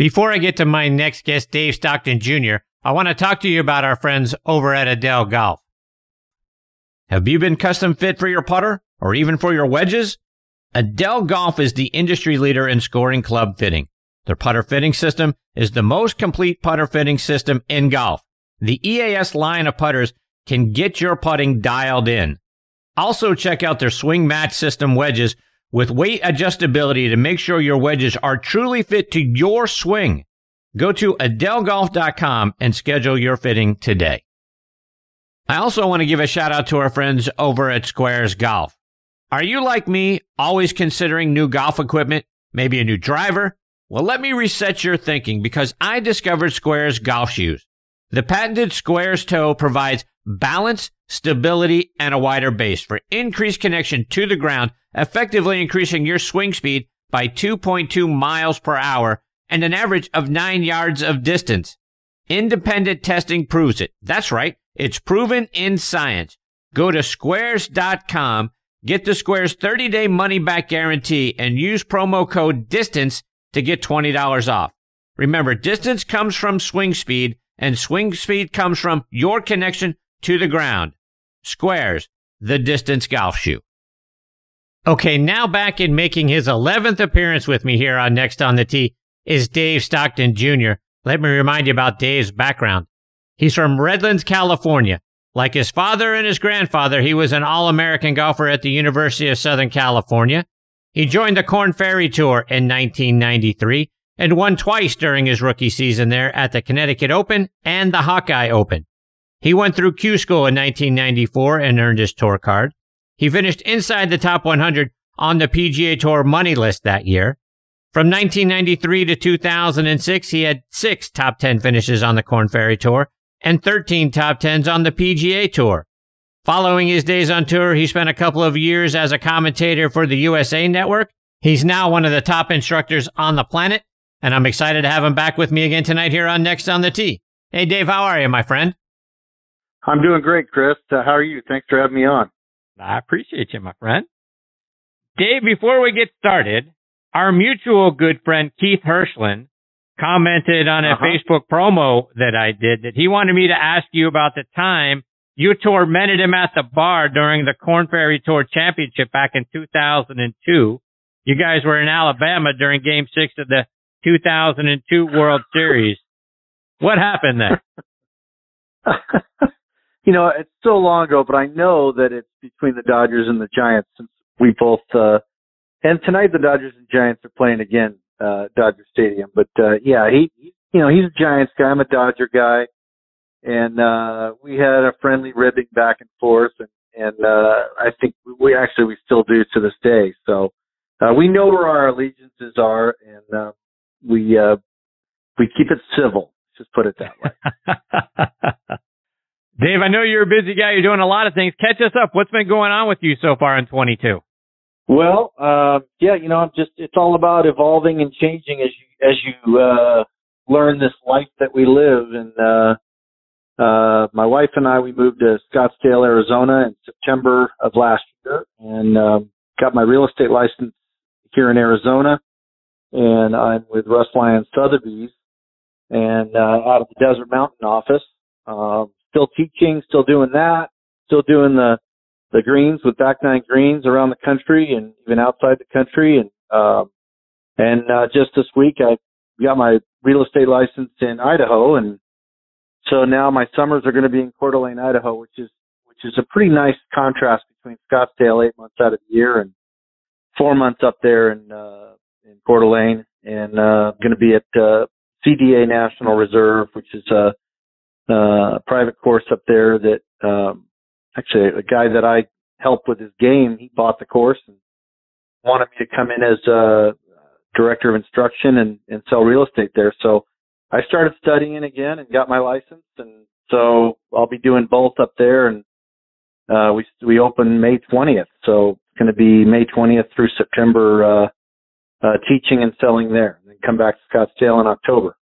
Before I get to my next guest, Dave Stockton Jr., I want to talk to you about our friends over at Edel Golf. Have you been custom fit for your putter or even for your wedges? Edel Golf is the industry leader in scoring club fitting. Their putter fitting system is the most complete putter fitting system in golf. The EAS line of putters can get your putting dialed in. Also check out their swing match system wedges with weight adjustability to make sure your wedges are truly fit to your swing. Go to edelgolf.com and schedule your fitting today. I also want to give a shout out to our friends over at Squares Golf. Are you like me, always considering new golf equipment, maybe a new driver? Well, let me reset your thinking because I discovered Squares golf shoes. The patented Squares toe provides balance, stability, and a wider base for increased connection to the ground, effectively increasing your swing speed by 2.2 miles per hour and an average of 9 yards of distance. Independent testing proves it. That's right. It's proven in science. Go to squares.com, get the Squares 30 day money back guarantee, and use promo code DISTANCE to get $20 off. Remember, distance comes from swing speed, and swing speed comes from your connection to the ground. Squares, the distance golf shoe. Okay, now back in making his 11th appearance with me here on Next on the Tee is Dave Stockton Jr. Let me remind you about Dave's background. He's from Redlands, California. Like his father and his grandfather, he was an All American golfer at the University of Southern California. He joined the Korn Ferry Tour in 1993 and won twice during his rookie season there at the Connecticut Open and the Hawkeye Open. He went through Q School in 1994 and earned his tour card. He finished inside the top 100 on the PGA Tour money list that year. From 1993 to 2006, he had six top 10 finishes on the Korn Ferry Tour and 13 top 10s on the PGA Tour. Following his days on tour, he spent a couple of years as a commentator for the USA Network. He's now one of the top instructors on the planet, and I'm excited to have him back with me again tonight here on Next on the Tee. Hey, Dave, how are you, my friend? I'm doing great, Chris. Uh, how are you? Thanks for having me on. I appreciate you, my friend. Dave, before we get started, our mutual good friend Keith Hirschland commented on a uh-huh. Facebook promo that I did that he wanted me to ask you about the time you tormented him at the bar during the Korn Ferry Tour Championship back in 2002. You guys were in Alabama during game six of the 2002 World Series. What happened there? you know, it's so long ago, but I know that it's between the Dodgers and the Giants since we both, uh, and tonight the Dodgers and Giants are playing again, uh, Dodger Stadium. But, uh, yeah, he, you know, he's a Giants guy. I'm a Dodger guy. And, uh, we had a friendly ribbing back and forth and, and, uh, I think we actually, we still do to this day. So, uh, we know where our allegiances are and, uh, we, uh, we keep it civil. Just put it that way. Dave, I know you're a busy guy. You're doing a lot of things. Catch us up. What's been going on with you so far in 22? Well, uh, yeah, you know, I'm just, it's all about evolving and changing as you, as you, uh, learn this life that we live. And, uh, uh, my wife and I, we moved to Scottsdale, Arizona in September of last year and, um, got my real estate license here in Arizona. And I'm with Russ Lyons Sotheby's and, uh, out of the Desert Mountain office. Um, still teaching, still doing that, still doing the the greens with back nine greens around the country and even outside the country. And um, and uh, just this week, I got my real estate license in Idaho, and so now my summers are going to be in Coeur d'Alene, Idaho, which is which is a pretty nice contrast between Scottsdale eight months out of the year and four months up there in uh, in Coeur d'Alene, and uh, going to be at uh, CDA National Reserve, which is a uh, private course up there that um, actually a guy that I helped with his game, he bought the course and wanted me to come in as a director of instruction and, and sell real estate there. So I started studying again and got my license, and so I'll be doing both up there. And uh, we we open May 20th, so it's going to be May 20th through September uh, uh, teaching and selling there, and then come back to Scottsdale in October.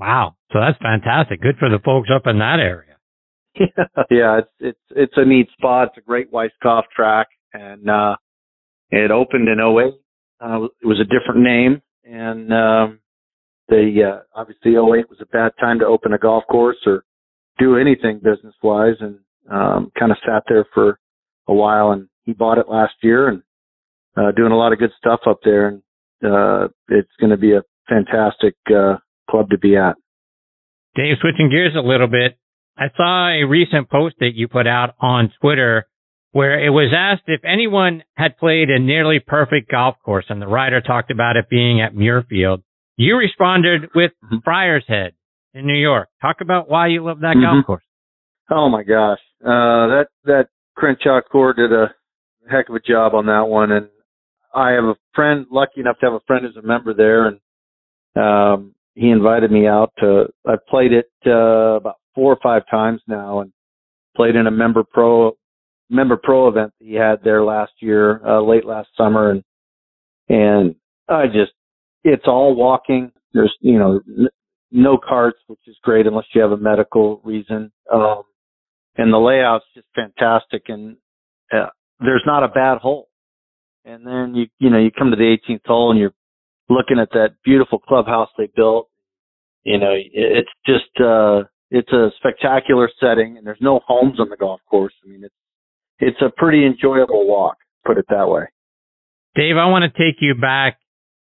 Wow. So that's fantastic. Good for the folks up in that area. yeah, yeah, it's it's it's a neat spot. It's a great Weiskopf track, and uh, it opened in 08. Uh, it was a different name, and um, they uh, obviously 08 was a bad time to open a golf course or do anything business wise, and um, kind of sat there for a while. And he bought it last year and uh, doing a lot of good stuff up there, and uh, it's going to be a fantastic uh, club to be at. Dave, switching gears a little bit, I saw a recent post that you put out on Twitter where it was asked if anyone had played a nearly perfect golf course, and the writer talked about it being at Muirfield. You responded with mm-hmm. Friars Head in New York. Talk about why you love that mm-hmm. golf course. Oh my gosh, uh, that that Crenshaw Coore did a heck of a job on that one, and I have a friend, lucky enough to have a friend who's a member there, and um, he invited me out to. I've played it uh, about four or five times now, and played in a member pro member pro event that he had there last year, uh, late last summer, and and I just it's all walking. There's you know n- no carts, which is great unless you have a medical reason. Um, and the layout's just fantastic, and uh, there's not a bad hole. And then you you know you come to the 18th hole and you're looking at that beautiful clubhouse they built. You know, it's just uh it's a spectacular setting and there's no homes on the golf course. I mean, it's it's a pretty enjoyable walk, put it that way. Dave, I want to take you back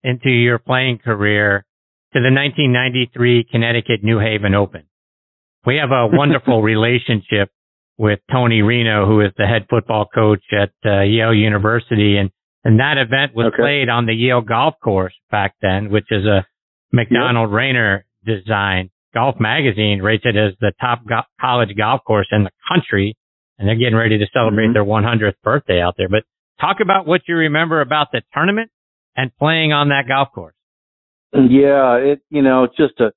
into your playing career to the 1993 Connecticut New Haven Open. We have a wonderful relationship with Tony Reno, who is the head football coach at uh, Yale University. And, and that event was okay. played on the Yale golf course back then, which is a Macdonald yep. Raynor design. Golf Magazine rates it as the top go- college golf course in the country. And they're getting ready to celebrate mm-hmm. their 100th birthday out there. But talk about what you remember about the tournament and playing on that golf course. Yeah, it, you know, just a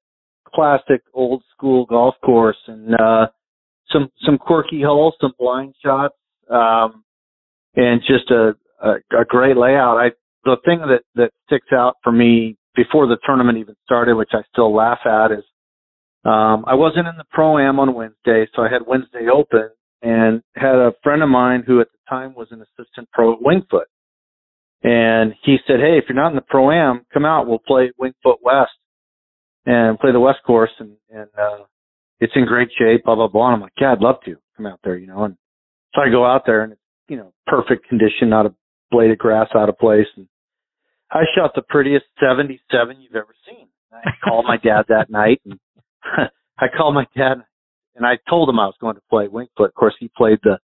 classic old school golf course and, uh, some some quirky holes, some blind shots, um, and just a, a a great layout. I the thing that that sticks out for me before the tournament even started, which I still laugh at, is um, I wasn't in the pro am on Wednesday, so I had Wednesday open and had a friend of mine who at the time was an assistant pro at Winged Foot. And he said, Hey, if you're not in the pro am, come out. We'll play Winged Foot West and play the West course. And, and, uh, it's in great shape, blah, blah, blah. And I'm like, yeah, I'd love to come out there, you know, and so I go out there and it's, you know, perfect condition, not a blade of grass out of place. And I shot the prettiest 77 you've ever seen. I called my dad that night and I called my dad and I told him I was going to play Winged Foot. Of course, he played the,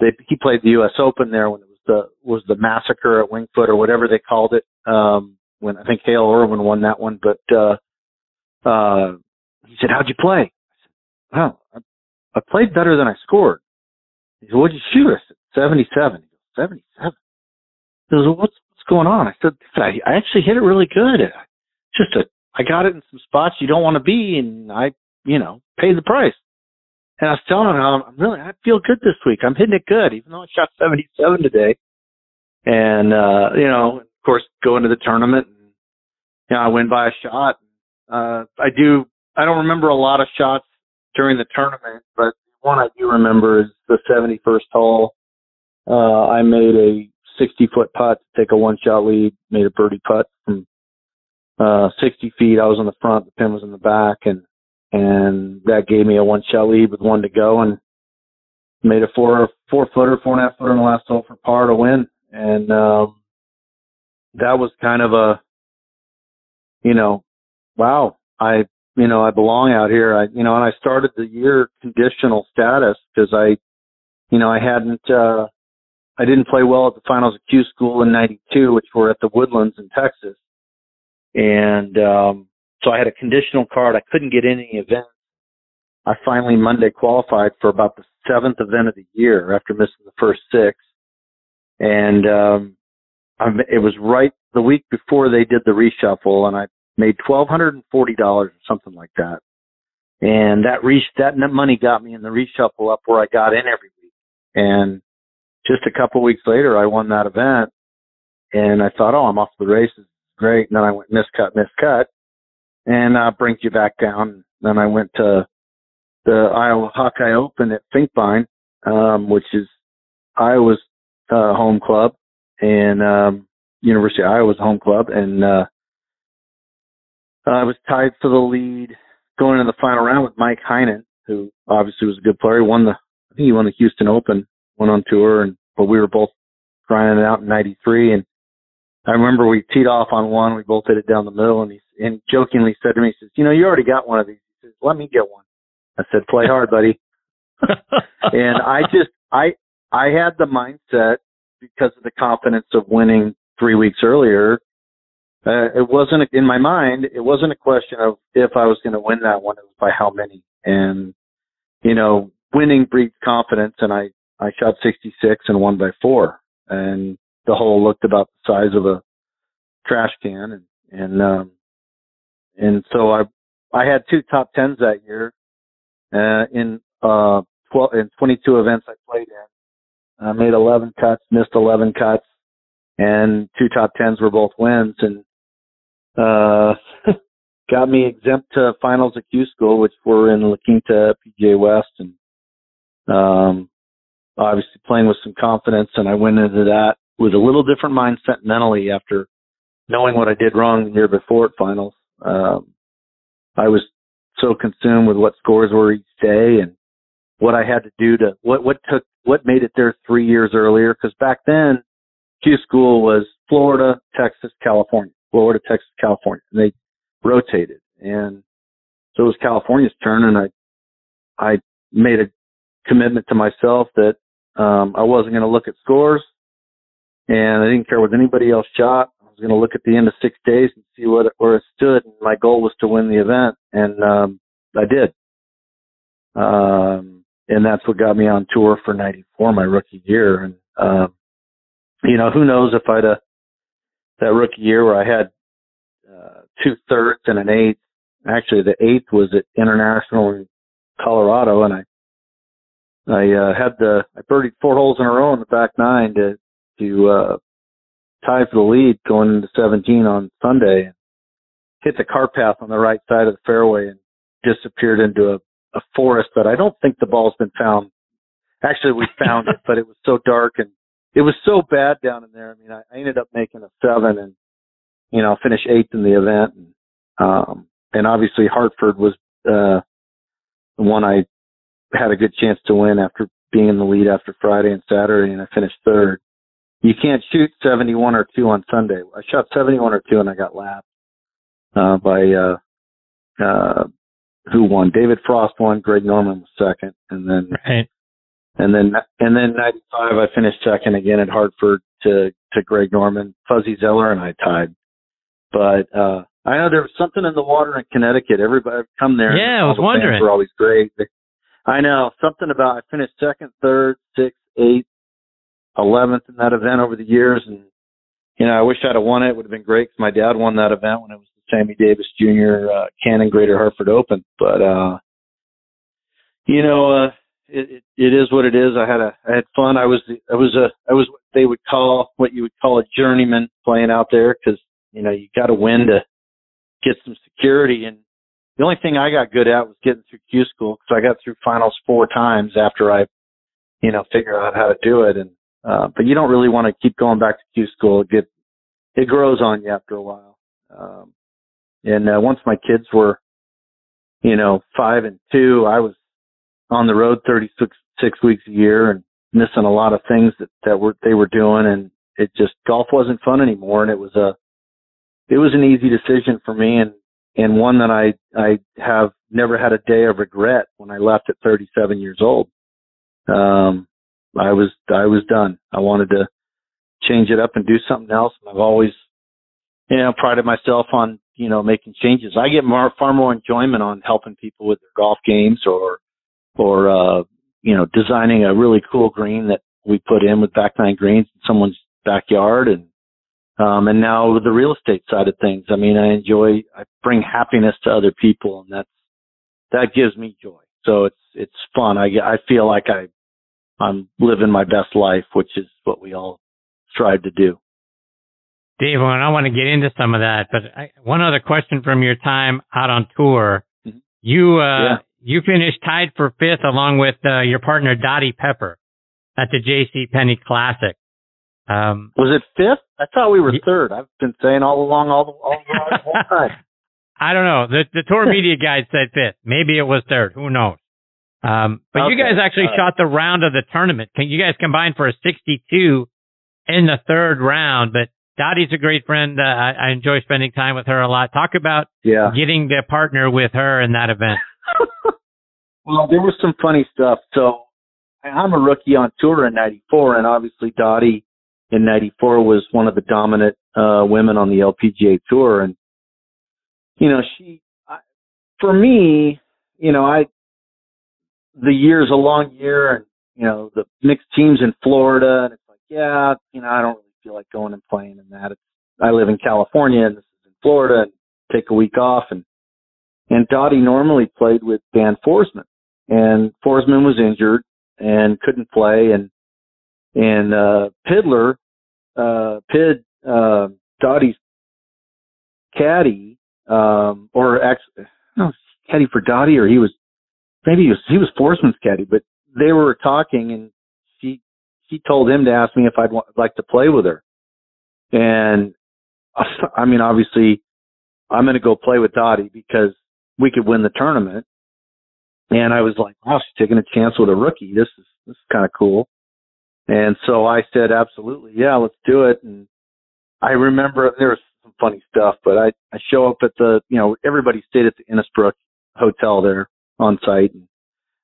they, he played the U.S. Open there when it was the, was the massacre at Winged Foot or whatever they called it. Um, when I think Hale Irwin won that one, but, uh, uh, he said, how'd you play? I said, wow, I, I played better than I scored. He said, what'd you shoot? I said, 77. He goes, 77? He goes, well, what's, what's going on? I said, I, I actually hit it really good. Just a, I got it in some spots you don't want to be and I, you know, paid the price. And I was telling him, I'm really, I feel good this week. I'm hitting it good, even though I shot 77 today. And, uh, you know, of course, go into the tournament and, you know, I win by a shot. Uh, I do, I don't remember a lot of shots during the tournament, but one I do remember is the 71st hole. Uh, I made a 60 foot putt to take a one shot lead, made a birdie putt from, uh, 60 feet. I was on the front, the pin was in the back and, and that gave me a one shot lead with one to go and made a four, four footer, four and a half footer in the last hole for par to win. And, um, that was kind of a, you know, wow, I you know, I belong out here. I, you know, and I started the year conditional status because I, you know, I hadn't, uh, I didn't play well at the finals of Q school in 92, which were at the Woodlands in Texas. And, um, so I had a conditional card. I couldn't get any event. I finally Monday qualified for about the seventh event of the year after missing the first six. And, um, I, it was right the week before they did the reshuffle and I made twelve hundred and forty dollars or something like that. And that re that money got me in the reshuffle up where I got in every week. And just a couple weeks later, I won that event, and I thought, oh, I'm off the races, great. And then I went miscut, miscut, and uh, brings you back down. Then I went to the Iowa Hawkeye Open at Finkbine, um, which is Iowa's uh, home club, and um, University of Iowa's home club, and uh, I was tied for the lead going into the final round with Mike Heinen, who obviously was a good player. He won the, I think he won the Houston Open, went on tour, and but we were both grinding it out in '93. And I remember we teed off on one, we both hit it down the middle, and he and jokingly said to me, he says, "You know, you already got one of these." He says, "Let me get one." I said, "Play hard, buddy." and I just, I, I had the mindset because of the confidence of winning three weeks earlier uh, it wasn't in my mind. It wasn't a question of if I was going to win that one. It was by how many. And you know, winning breeds confidence. And I I shot 66 and won by four. And the hole looked about the size of a trash can. And and um, and so I I had two top tens that year uh, in uh 12 in 22 events I played in. I made 11 cuts, missed 11 cuts, and two top tens were both wins. And uh, got me exempt to finals at Q School, which were in La Quinta PGA West, and um, obviously playing with some confidence. And I went into that with a little different mindset mentally after knowing what I did wrong the year before at finals. Um, I was so consumed with what scores were each day and what I had to do to what what took what made it there three years earlier. Because back then, Q School was Florida, Texas, California. Florida, Texas, California. And they rotated. And so it was California's turn and I, I made a commitment to myself that, um, I wasn't going to look at scores and I didn't care what anybody else shot. I was going to look at the end of six days and see what, where it stood. And my goal was to win the event and, um, I did. Um, and that's what got me on tour for 94, my rookie year. And, um, you know, who knows if I'd have that rookie year where I had uh, two thirds and an eighth. Actually, the eighth was at International in Colorado, and I I uh, had the I birdied four holes in a row in the back nine to to uh, tie for the lead going into 17 on Sunday. Hit the car path on the right side of the fairway and disappeared into a, a forest that I don't think the ball's been found. Actually, we found it, but it was so dark and it was so bad down in there. I mean, I, I ended up making a seven and, you know, finish eighth in the event. And, um, and obviously Hartford was, uh, the one I had a good chance to win after being in the lead after Friday and Saturday and I finished third. You can't shoot 71 or two on Sunday. I shot 71 or two and I got lapped, uh, by, uh, uh, who won? David Frost won. Greg Norman was second, and then right. And then, and then 95, I finished second again at Hartford to, to Greg Norman. Fuzzy Zoeller and I tied. But, uh, I know there was something in the water in Connecticut. Everybody come there. Yeah, I was the wondering. Fans were always great. I know something about I finished second, third, sixth, eighth, eleventh in that event over the years, and you know I wish I'd have won it. It would have been great because my dad won that event when it was the Sammy Davis Jr. Uh, Canon Greater Hartford Open. But uh, you know, uh, it, it, it is what it is. I had a I had fun. I was I was a I was what they would call what you would call a journeyman playing out there because you know you got to win to get some security. And the only thing I got good at was getting through Q school because I got through finals four times after I you know figure out how to do it. And uh, but you don't really want to keep going back to Q school. It get it grows on you after a while. Um, and uh, once my kids were you know five and two, I was on the road 36 six weeks a year and missing a lot of things that, that were, they were doing. And it just, golf wasn't fun anymore. And it was a, it was an easy decision for me and, and one that I, I have never had a day of regret when I left at 37 years old. Um, I was, I was done. I wanted to change it up and do something else. And I've always, you know, prided myself on, you know, making changes. I get more, far more enjoyment on helping people with their golf games or, or uh, you know designing a really cool green that we put in with back nine greens in someone's backyard and um and now the real estate side of things i mean i enjoy i bring happiness to other people and that's that gives me joy so it's it's fun i i feel like i i'm living my best life which is what we all strive to do Dave, well, I want to get into some of that, but I, one other question from your time out on tour. Mm-hmm. You, uh, yeah you finished tied for fifth along with uh, your partner Dottie Pepper at the J.C. Penney Classic. Um, was it fifth? I thought we were third. I've been saying all along, all the all the whole time. I don't know. The the tour media guide said fifth. Maybe it was third. Who knows? Um, but okay. you guys actually uh, shot the round of the tournament. Can you guys combine for a 62 in the third round? But Dottie's a great friend. Uh, I, I enjoy spending time with her a lot. Talk about yeah. getting the partner with her in that event. well, there was some funny stuff. So I'm a rookie on tour in '94, and obviously Dottie in '94 was one of the dominant uh, women on the LPGA tour, and you know she, I, for me, you know I, the year's a long year, and you know the mixed teams in Florida, and it's like, yeah, you know I don't really feel like going and playing in that. It's, I live in California, and this is in Florida, and take a week off, and and Dottie normally played with Dan Forsman, and Forsman was injured and couldn't play, and and uh, Pidler, uh, Pid, uh, Dottie's caddy, um, or actually, no, caddy for Dottie, or he was maybe he was he was Forsman's caddy, but they were talking, and she she told him to ask me if I'd want, like to play with her, and I mean, obviously, I'm going to go play with Dottie because we could win the tournament. And I was like, wow, she's taking a chance with a rookie. This is, this is kind of cool. And so I said, absolutely. Yeah, let's do it. And I remember there was some funny stuff, but I, I show up at the, you know, everybody stayed at the Innisbrook hotel there on site. And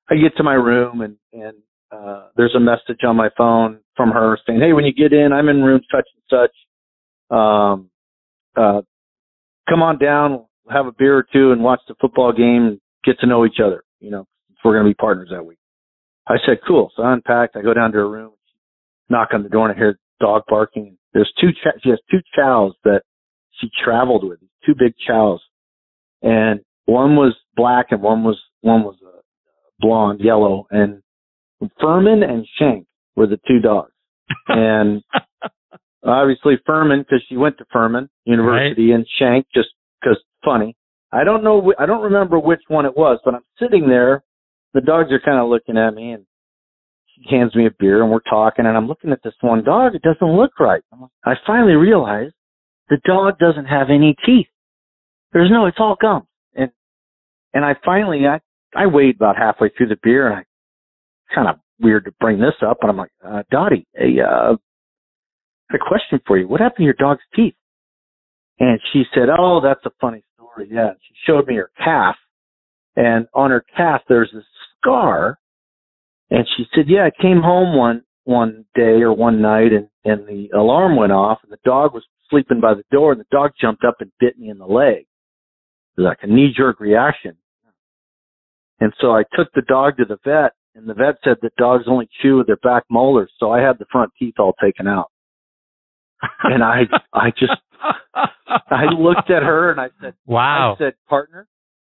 I get to my room and, and, uh, there's a message on my phone from her saying, Hey, when you get in, I'm in room such and such. Um, uh, come on down, have a beer or two and watch the football game and get to know each other you know, we're going to be partners that week. I said, cool. So I unpacked. I go down to her room, knock on the door, and I hear dog barking. There's two, ch- she has two chows that she traveled with, two big chows. And one was black and one was, one was uh, blonde, yellow. And Furman and Shank were the two dogs. And obviously Furman, because she went to Furman University, right. and Shank just because funny. I don't know. I don't remember which one it was, but I'm sitting there. The dogs are kind of looking at me, and she hands me a beer, and we're talking, and I'm looking at this one dog. It doesn't look right. I finally realize the dog doesn't have any teeth. There's no. It's all gum. And and I finally I I weighed about halfway through the beer, and I kind of weird to bring this up, but I'm like, uh, Dottie, a uh, a question for you. What happened to your dog's teeth? And she said, Oh, that's a funny story. Yeah. She showed me her calf and on her calf there's a scar. And she said, yeah, I came home one, one day or one night and, and the alarm went off and the dog was sleeping by the door and the dog jumped up and bit me in the leg. It was like a knee jerk reaction. And so I took the dog to the vet and the vet said that dogs only chew with their back molars. So I had the front teeth all taken out. and I, I just I looked at her and I said, "Wow." I said, "Partner,"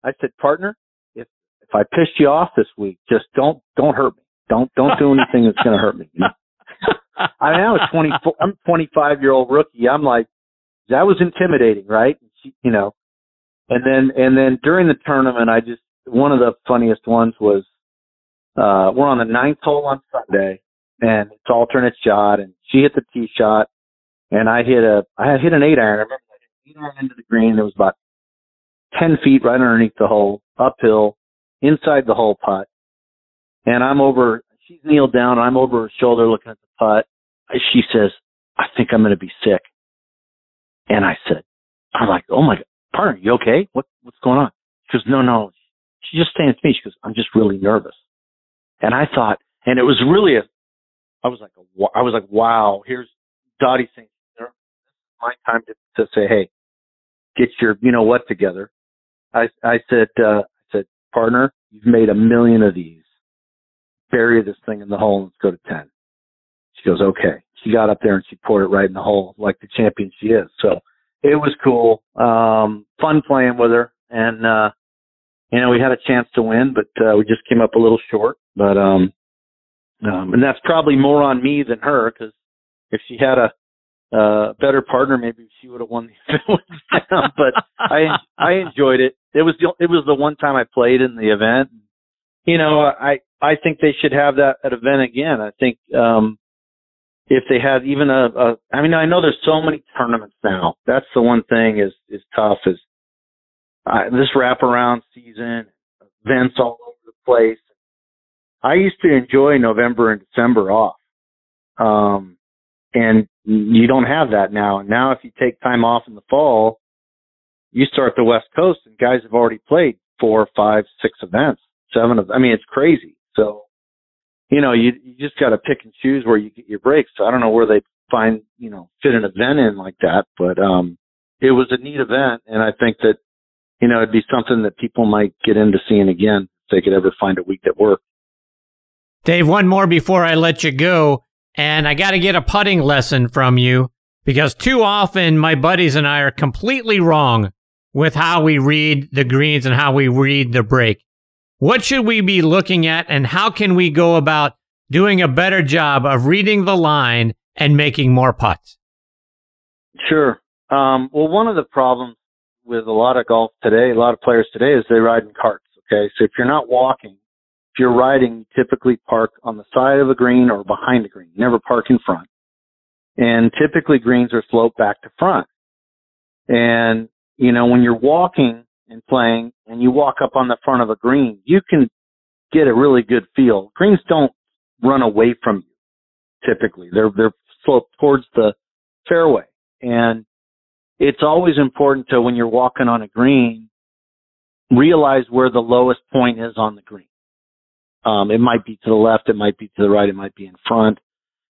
I said, "Partner, if if I pissed you off this week, just don't don't hurt me. Don't don't do anything that's going to hurt me." I mean, I was 24. I'm 25 year old rookie. I'm like, that was intimidating, right? She, you know, and then and then during the tournament, I just one of the funniest ones was uh we're on the ninth hole on Sunday, and it's alternate shot, and she hit the tee shot, and I hit a I hit an eight iron. I remember I hit an eight iron into the green. It was about ten feet right underneath the hole, uphill, inside the hole putt. And I'm over. She's kneeled down. And I'm over her shoulder looking at the putt. She says, "I think I'm going to be sick." And I said, "I'm like, oh my god, partner, you okay? What what's going on?" She goes, "No, no." She just stands to me. She goes, "I'm just really nervous." And I thought, and it was really a, I was like, I was like, wow, here's Dottie saying my time to, to say, hey, get your you know what together. I I said uh, I said partner, you've made a million of these. Bury this thing in the hole and let's go to ten. She goes okay. She got up there and she poured it right in the hole like the champion she is. So it was cool, um, fun playing with her, and uh, you know we had a chance to win, but uh, we just came up a little short. But um, um, and that's probably more on me than her because if she had a uh, better partner, maybe she would have won the event but I I enjoyed it. It was the it was the one time I played in the event. You know, I I think they should have that at event again. I think um if they had even a, a I mean I know there's so many tournaments now. That's the one thing is is tough is uh, this wraparound season, events all over the place. I used to enjoy November and December off. Um, and you don't have that now. And now if you take time off in the fall, you start the West Coast and guys have already played four, five, six events, seven of, I mean, it's crazy. So, you know, you, you just got to pick and choose where you get your breaks. So I don't know where they find, you know, fit an event in like that, but, um, it was a neat event. And I think that, you know, it'd be something that people might get into seeing again if they could ever find a week that worked. Dave, one more before I let you go. And I got to get a putting lesson from you because too often my buddies and I are completely wrong with how we read the greens and how we read the break. What should we be looking at and how can we go about doing a better job of reading the line and making more putts? Sure. Um, well, one of the problems with a lot of golf today, a lot of players today, is they ride in carts. Okay, so if you're not walking, if you're riding, you typically park on the side of a green or behind a green. You never park in front. And typically greens are sloped back to front. And, you know, when you're walking and playing and you walk up on the front of a green, you can get a really good feel. Greens don't run away from you typically. They're, they're sloped towards the fairway. And it's always important to when you're walking on a green, realize where the lowest point is on the green. Um, it might be to the left, it might be to the right, it might be in front.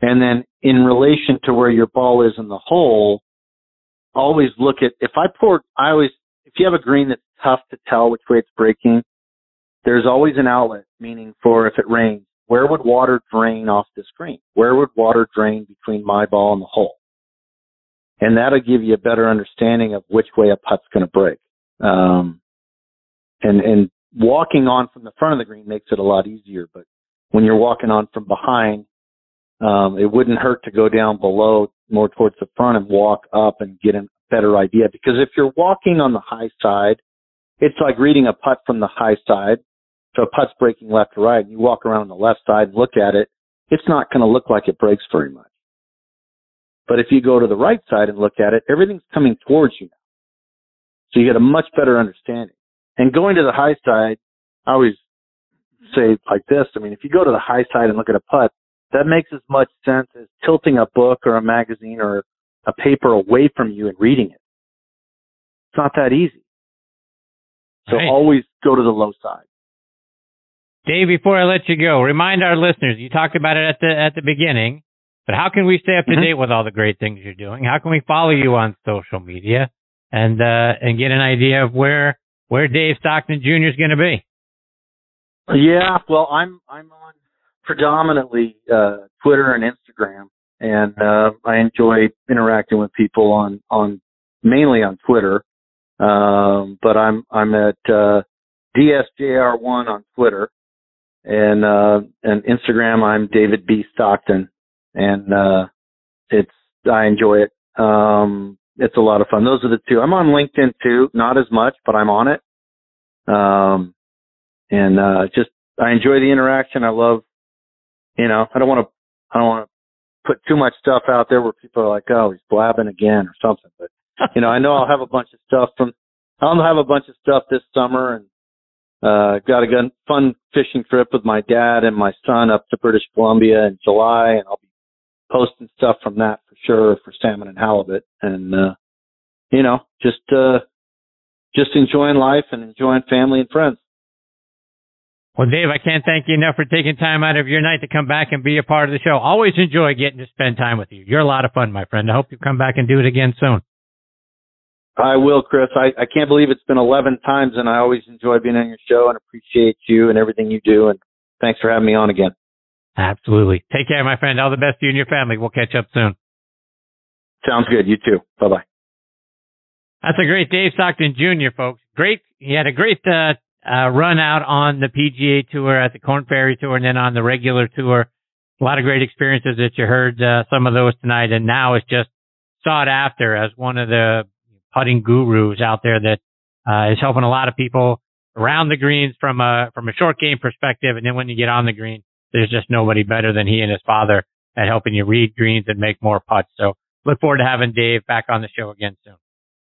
And then in relation to where your ball is in the hole, always look at, if I pour, I always, if you have a green that's tough to tell which way it's breaking, there's always an outlet, meaning for if it rains, where would water drain off this green? Where would water drain between my ball and the hole? And that'll give you a better understanding of which way a putt's going to break. Um, and, and walking on from the front of the green makes it a lot easier, but when you're walking on from behind, um, it wouldn't hurt to go down below more towards the front and walk up and get a better idea. Because if you're walking on the high side, it's like reading a putt from the high side. So a putt's breaking left to right and you walk around the left side and look at it, it's not going to look like it breaks very much. But if you go to the right side and look at it, everything's coming towards you now. So you get a much better understanding. And going to the high side, I always say like this. I mean, if you go to the high side and look at a putt, that makes as much sense as tilting a book or a magazine or a paper away from you and reading it. It's not that easy. So right. always go to the low side. Dave, before I let you go, remind our listeners, you talked about it at the at the beginning, but how can we stay up to mm-hmm. date with all the great things you're doing? How can we follow you on social media and uh and get an idea of where where Dave Stockton Jr. is going to be. Yeah, well, I'm I'm on predominantly uh, Twitter and Instagram, and uh, I enjoy interacting with people on on mainly on Twitter. Um, but I'm I'm at uh, DSJR1 on Twitter, and uh, and Instagram I'm David B Stockton, and uh, it's I enjoy it. Um, it's a lot of fun. Those are the two. I'm on LinkedIn too, not as much, but I'm on it. Um, and, uh, just, I enjoy the interaction. I love, you know, I don't want to, I don't want to put too much stuff out there where people are like, oh, he's blabbing again or something. But, you know, I know I'll have a bunch of stuff from, I'll have a bunch of stuff this summer and, uh, got a good, fun fishing trip with my dad and my son up to British Columbia in July and I'll be posting stuff from that for sure for salmon and halibut and uh you know just uh just enjoying life and enjoying family and friends well dave i can't thank you enough for taking time out of your night to come back and be a part of the show always enjoy getting to spend time with you you're a lot of fun my friend i hope you come back and do it again soon I will, Chris. I, I can't believe it's been 11 times, and I always enjoy being on your show and appreciate you and everything you do. And thanks for having me on again. Absolutely. Take care, my friend. All the best to you and your family. We'll catch up soon. Sounds good. You too. Bye bye. That's a great Dave Stockton Jr., folks. Great. He had a great uh, uh, run out on the PGA Tour, at the Korn Ferry Tour, and then on the regular tour. A lot of great experiences that you heard uh, some of those tonight, and now is just sought after as one of the putting gurus out there that uh, is helping a lot of people around the greens from a from a short game perspective, and then when you get on the green, there's just nobody better than he and his father at helping you read greens and make more putts. So look forward to having Dave back on the show again soon.